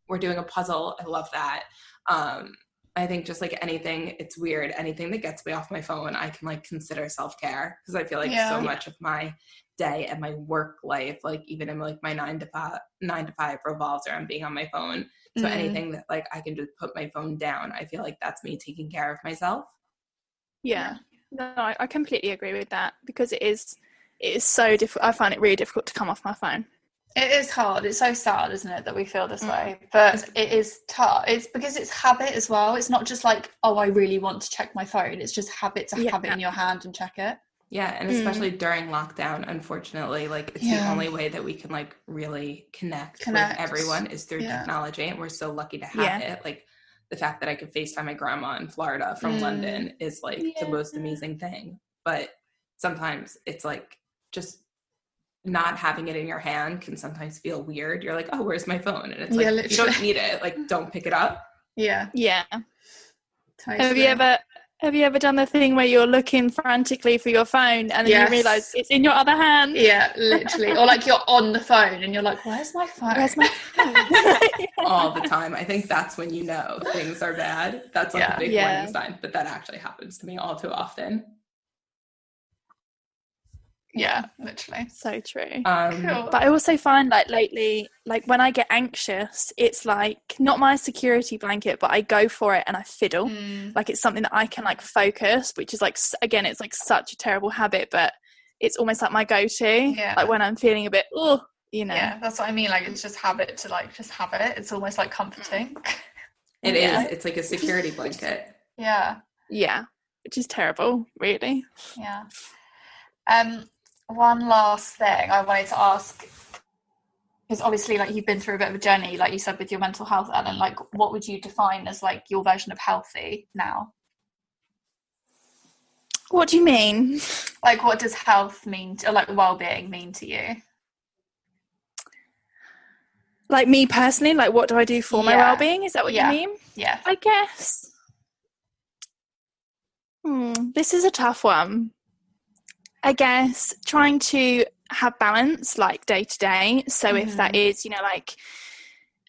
we're doing a puzzle i love that um i think just like anything it's weird anything that gets me off my phone i can like consider self-care because i feel like Yeah. so much of my day and my work life like even in like my nine to five nine to five revolves around being on my phone so Mm. anything that like i can just put my phone down i feel like that's me taking care of myself Yeah. No, I, I completely agree with that because it is it is so difficult. I find it really difficult to come off my phone. It is hard. It's so sad, isn't it, that we feel this Mm. way? But it is tough. It's because it's habit as well. It's not just like, oh, I really want to check my phone. It's just habit to Yeah. have it in your hand and check it. Yeah, and Mm. especially during lockdown, unfortunately, like it's the only way that we can like really connect, Connect. with everyone is through Yeah. technology, and we're so lucky to have Yeah. it. Like the fact that I could FaceTime my grandma in Florida from Mm. London is like the most amazing thing. But sometimes it's like just not having it in your hand can sometimes feel weird. You're like, oh, where's my phone? And it's like Yeah, you don't need it. Like, don't pick it up. Yeah. Yeah. Totally. Have you ever have you ever done the thing where you're looking frantically for your phone and then Yes. you realise it's in your other hand? Yeah, literally. or like you're on the phone and you're like, where's my phone? Where's my phone? all the time. I think that's when you know things are bad. That's like Yeah. a big Yeah. warning sign, but that actually happens to me all too often. Yeah, literally. so true. Um, Cool. But I also find like lately, like when I get anxious, it's like not my security blanket, but I go for it and I fiddle. Mm. Like it's something that I can like focus, which is like again, it's like such a terrible habit, but it's almost like my go-to. Yeah. Like when I'm feeling a bit, oh, you know. Yeah, that's what I mean. Like it's just habit to like just have it. It's almost like comforting. It is. Yeah. It's like a security blanket. yeah, Yeah, which is terrible, really. yeah. Um, one last thing I wanted to ask because obviously, like you've been through a bit of a journey, like you said with your mental health, Ellen. Like, what would you define as like your version of healthy now? What do you mean? Like, what does health mean, to, or like well-being mean to you? Like me personally, like what do I do for my well-being? Is that what Yeah. you mean? Yeah, I guess. Hmm, this is a tough one. I guess trying to have balance like day to day. So mm-hmm. if that mm-hmm. you know, like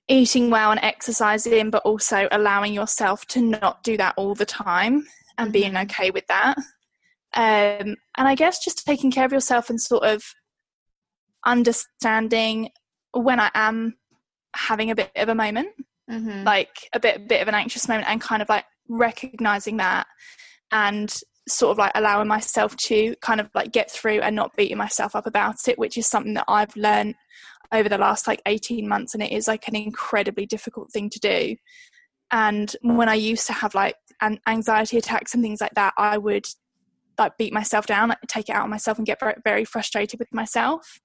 eating well and exercising, but also allowing yourself to not do that all the time and mm-hmm. being okay with that. Um, and I guess just taking care of yourself and sort of understanding when I am having a bit of a moment, mm-hmm. like a bit, bit of an anxious moment, and kind of like recognizing that and sort of like allowing myself to kind of like get through and not beating myself up about it, which is something that I've learned over the last like 18 months. And it is like an incredibly difficult thing to do. And when I used to have like an anxiety attacks and things like that, I would like beat myself down, like, take it out on myself and get very, very frustrated with myself.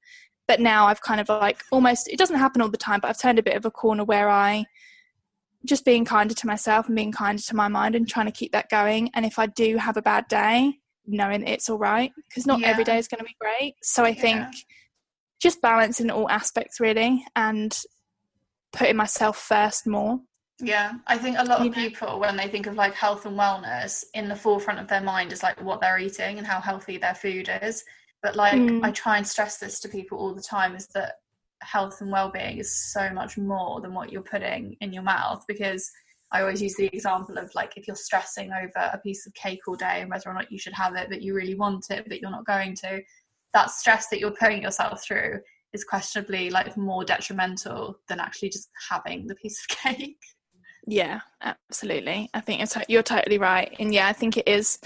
But now I've kind of like almost, it doesn't happen all the time, but I've turned a bit of a corner where I just being kinder to myself and being kinder to my mind and trying to keep that going. And if I do have a bad day, knowing it's all right, because not yeah. every day is going to be great. So I yeah. think just balancing all aspects really and putting myself first more. Yeah, I think a lot of people, when they think of like health and wellness, in the forefront of their mind is like what they're eating and how healthy their food is. But like, mm. I try and stress this to people all the time is that health and well-being is so much more than what you're putting in your mouth because I always use the example of like if you're stressing over a piece of cake all day and whether or not you should have it, but you really want it, but you're not going to, that stress that you're putting yourself through is questionably like more detrimental than actually just having the piece of cake. Yeah, absolutely. I think you're, you're totally right, and yeah, I think it is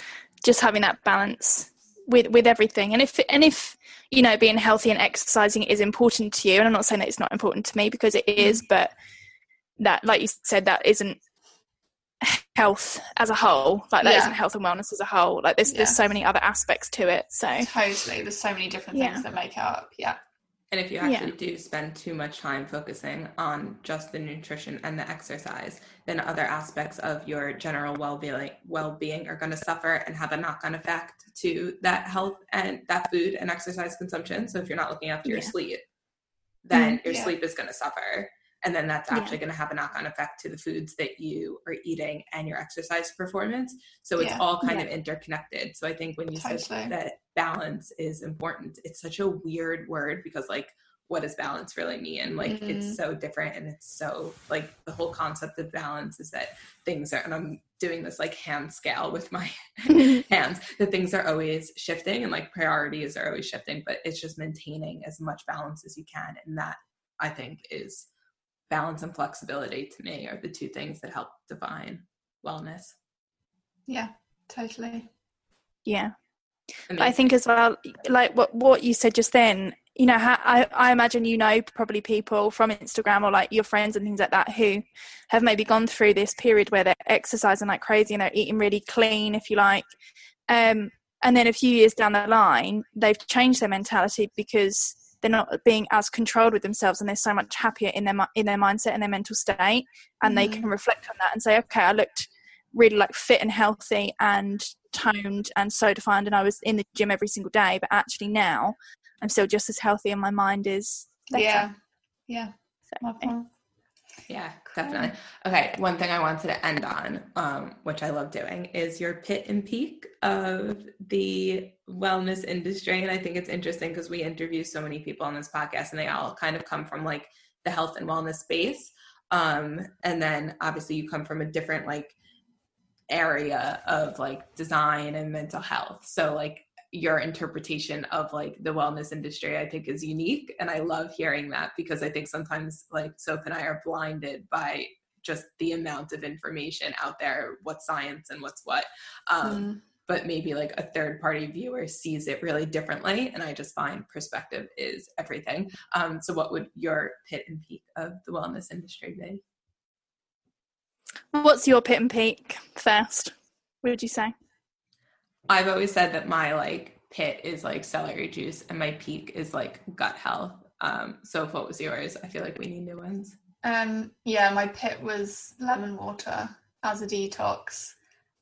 just having that balance with with everything. And if and if you know being healthy and exercising is important to you and i'm not saying that it's not important to me because it is mm. but that like you said that isn't health as a whole like that yeah. not health and wellness as a whole like there's there's so many other aspects to it so totally there's so many different things yeah. that make it up yeah and if you actually yeah. do spend too much time focusing on just the nutrition and the exercise, then other aspects of your general well-being well-being are going to suffer and have a knock-on effect to that health and that food and exercise consumption. So if you're not looking after your sleep, then mm, your yeah. sleep is going to suffer and then that's actually yeah. going to have a knock-on effect to the foods that you are eating and your exercise performance so it's yeah. all kind yeah. of interconnected so i think when you totally. said that balance is important it's such a weird word because like what does balance really mean like mm-hmm. it's so different and it's so like the whole concept of balance is that things are and i'm doing this like hand scale with my hands that things are always shifting and like priorities are always shifting but it's just maintaining as much balance as you can and that i think is balance and flexibility to me are the two things that help define wellness. Yeah, totally. Yeah. I think as well, like what what you said just then, you know, I I imagine you know probably people from Instagram or like your friends and things like that who have maybe gone through this period where they're exercising like crazy and they're eating really clean, if you like, um, and then a few years down the line they've changed their mentality because they're not being as controlled with themselves and they're so much happier in their in their mindset and their mental state and mm. they can reflect on that and say okay i looked really like fit and healthy and toned and so defined and i was in the gym every single day but actually now i'm still just as healthy and my mind is better. yeah yeah so, yeah, definitely. Okay, one thing I wanted to end on, um, which I love doing, is your pit and peak of the wellness industry. And I think it's interesting because we interview so many people on this podcast and they all kind of come from like the health and wellness space. Um, and then obviously you come from a different like area of like design and mental health. So like your interpretation of like the wellness industry i think is unique and i love hearing that because i think sometimes like soph and i are blinded by just the amount of information out there what's science and what's what um, mm. but maybe like a third party viewer sees it really differently and i just find perspective is everything. Um, so what would your pit and peak of the wellness industry be? What's your pit and peak first what would you say I've always said that my like pit is like celery juice and my peak is like gut health. Um, so what was yours? I feel like we need new ones. Um, yeah, my pit was lemon water as a detox.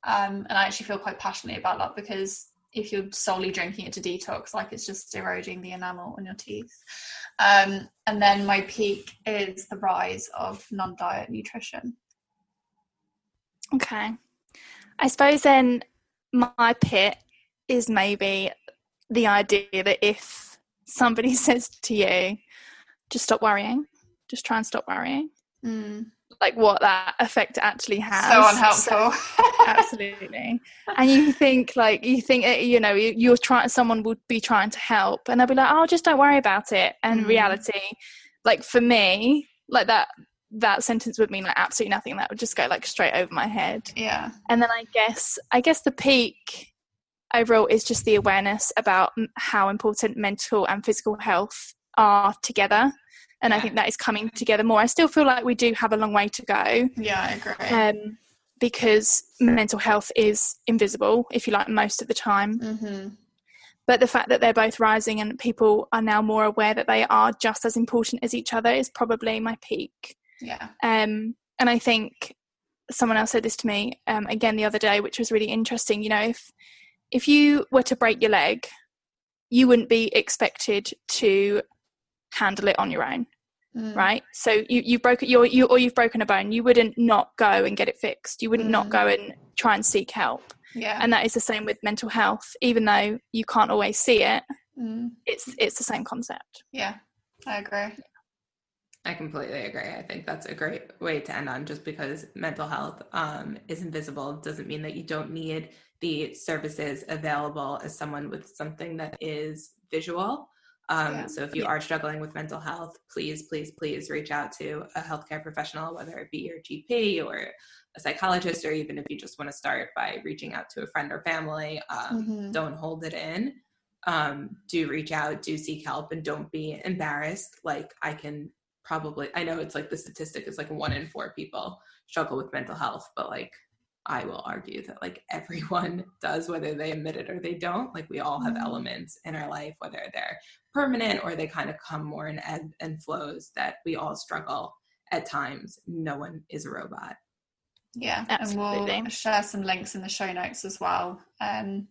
Um, and I actually feel quite passionately about that because if you're solely drinking it to detox, like it's just eroding the enamel on your teeth. Um, and then my peak is the rise of non diet nutrition. Okay. I suppose then my pit is maybe the idea that if somebody says to you, just stop worrying, just try and stop worrying, Mm. like what that effect actually has. So unhelpful. absolutely and you think like you think uh, you know you- you're trying someone would be trying to help and they'll be like oh just don't worry about it and Mm. reality like for me like that that sentence would mean like absolutely nothing that would just go like straight over my head yeah. and then i guess i guess the peak overall is just the awareness about how important mental and physical health are together and i think that is coming together more i still feel like we do have a long way to go Yeah, I agree. um, because mental health is invisible, if you like, most of the time. hmm But the fact that they're both rising and people are now more aware that they are just as important as each other is probably my peak. Yeah. Um, and I think someone else said this to me um, again the other day, which was really interesting. You know, if if you were to break your leg, you wouldn't be expected to handle it on your own Mm. right? So you you broke your you or you've broken a bone, you wouldn't not go and get it fixed. You wouldn't not Mm. go and try and seek help. Yeah. And that is the same with mental health. Even though you can't always see it, Mm. it's it's the same concept. Yeah. I agree. I completely agree. I think that's a great way to end on just because mental health um, is invisible doesn't mean that you don't need the services available as someone with something that is visual. Um, Yeah. So if you are struggling with mental health, please, please, please reach out to a healthcare professional, whether it be your GP or a psychologist, or even if you just want to start by reaching out to a friend or family. Um, Mhm. Don't hold it in. Um, do reach out, do seek help, and don't be embarrassed. Like I can probably i know it's like the statistic is like one in four people struggle with mental health but like i will argue that like everyone does whether they admit it or they don't like we all have Mhm. elements in our life whether they're permanent or they kind of come more in ebb and flows that we all struggle at times no one is a robot Yeah, and we'll share some links in the show notes as well. Um,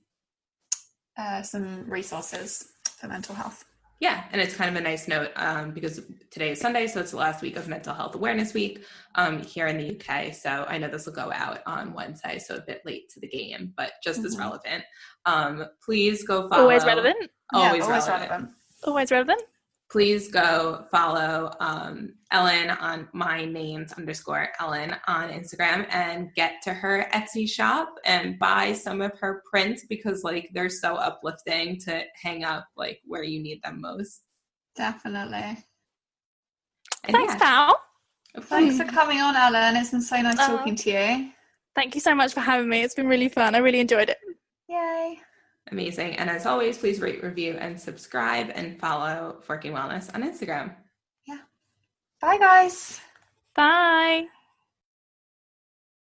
uh, some resources for mental health. Yeah, and it's kind of a nice note um, because today is Sunday, so it's the last week of Mental Health Awareness Week um, here in the UK. So I know this will go out on Wednesday, so a bit late to the game, but just as Mhm. relevant. Um, please go follow. Always relevant. Always, yeah, always relevant. relevant. Always relevant. Please go follow um, Ellen on my names underscore Ellen on Instagram and get to her Etsy shop and buy some of her prints because like they're so uplifting to hang up like where you need them most. Definitely. And Thanks, yeah, pal. Thanks for coming on, Ellen. It's been so nice Oh. talking to you. Thank you so much for having me. It's been really fun. I really enjoyed it. Yay. Amazing. And as always, please rate, review, and subscribe and follow Forking Wellness on Instagram. Yeah. Bye, guys. Bye.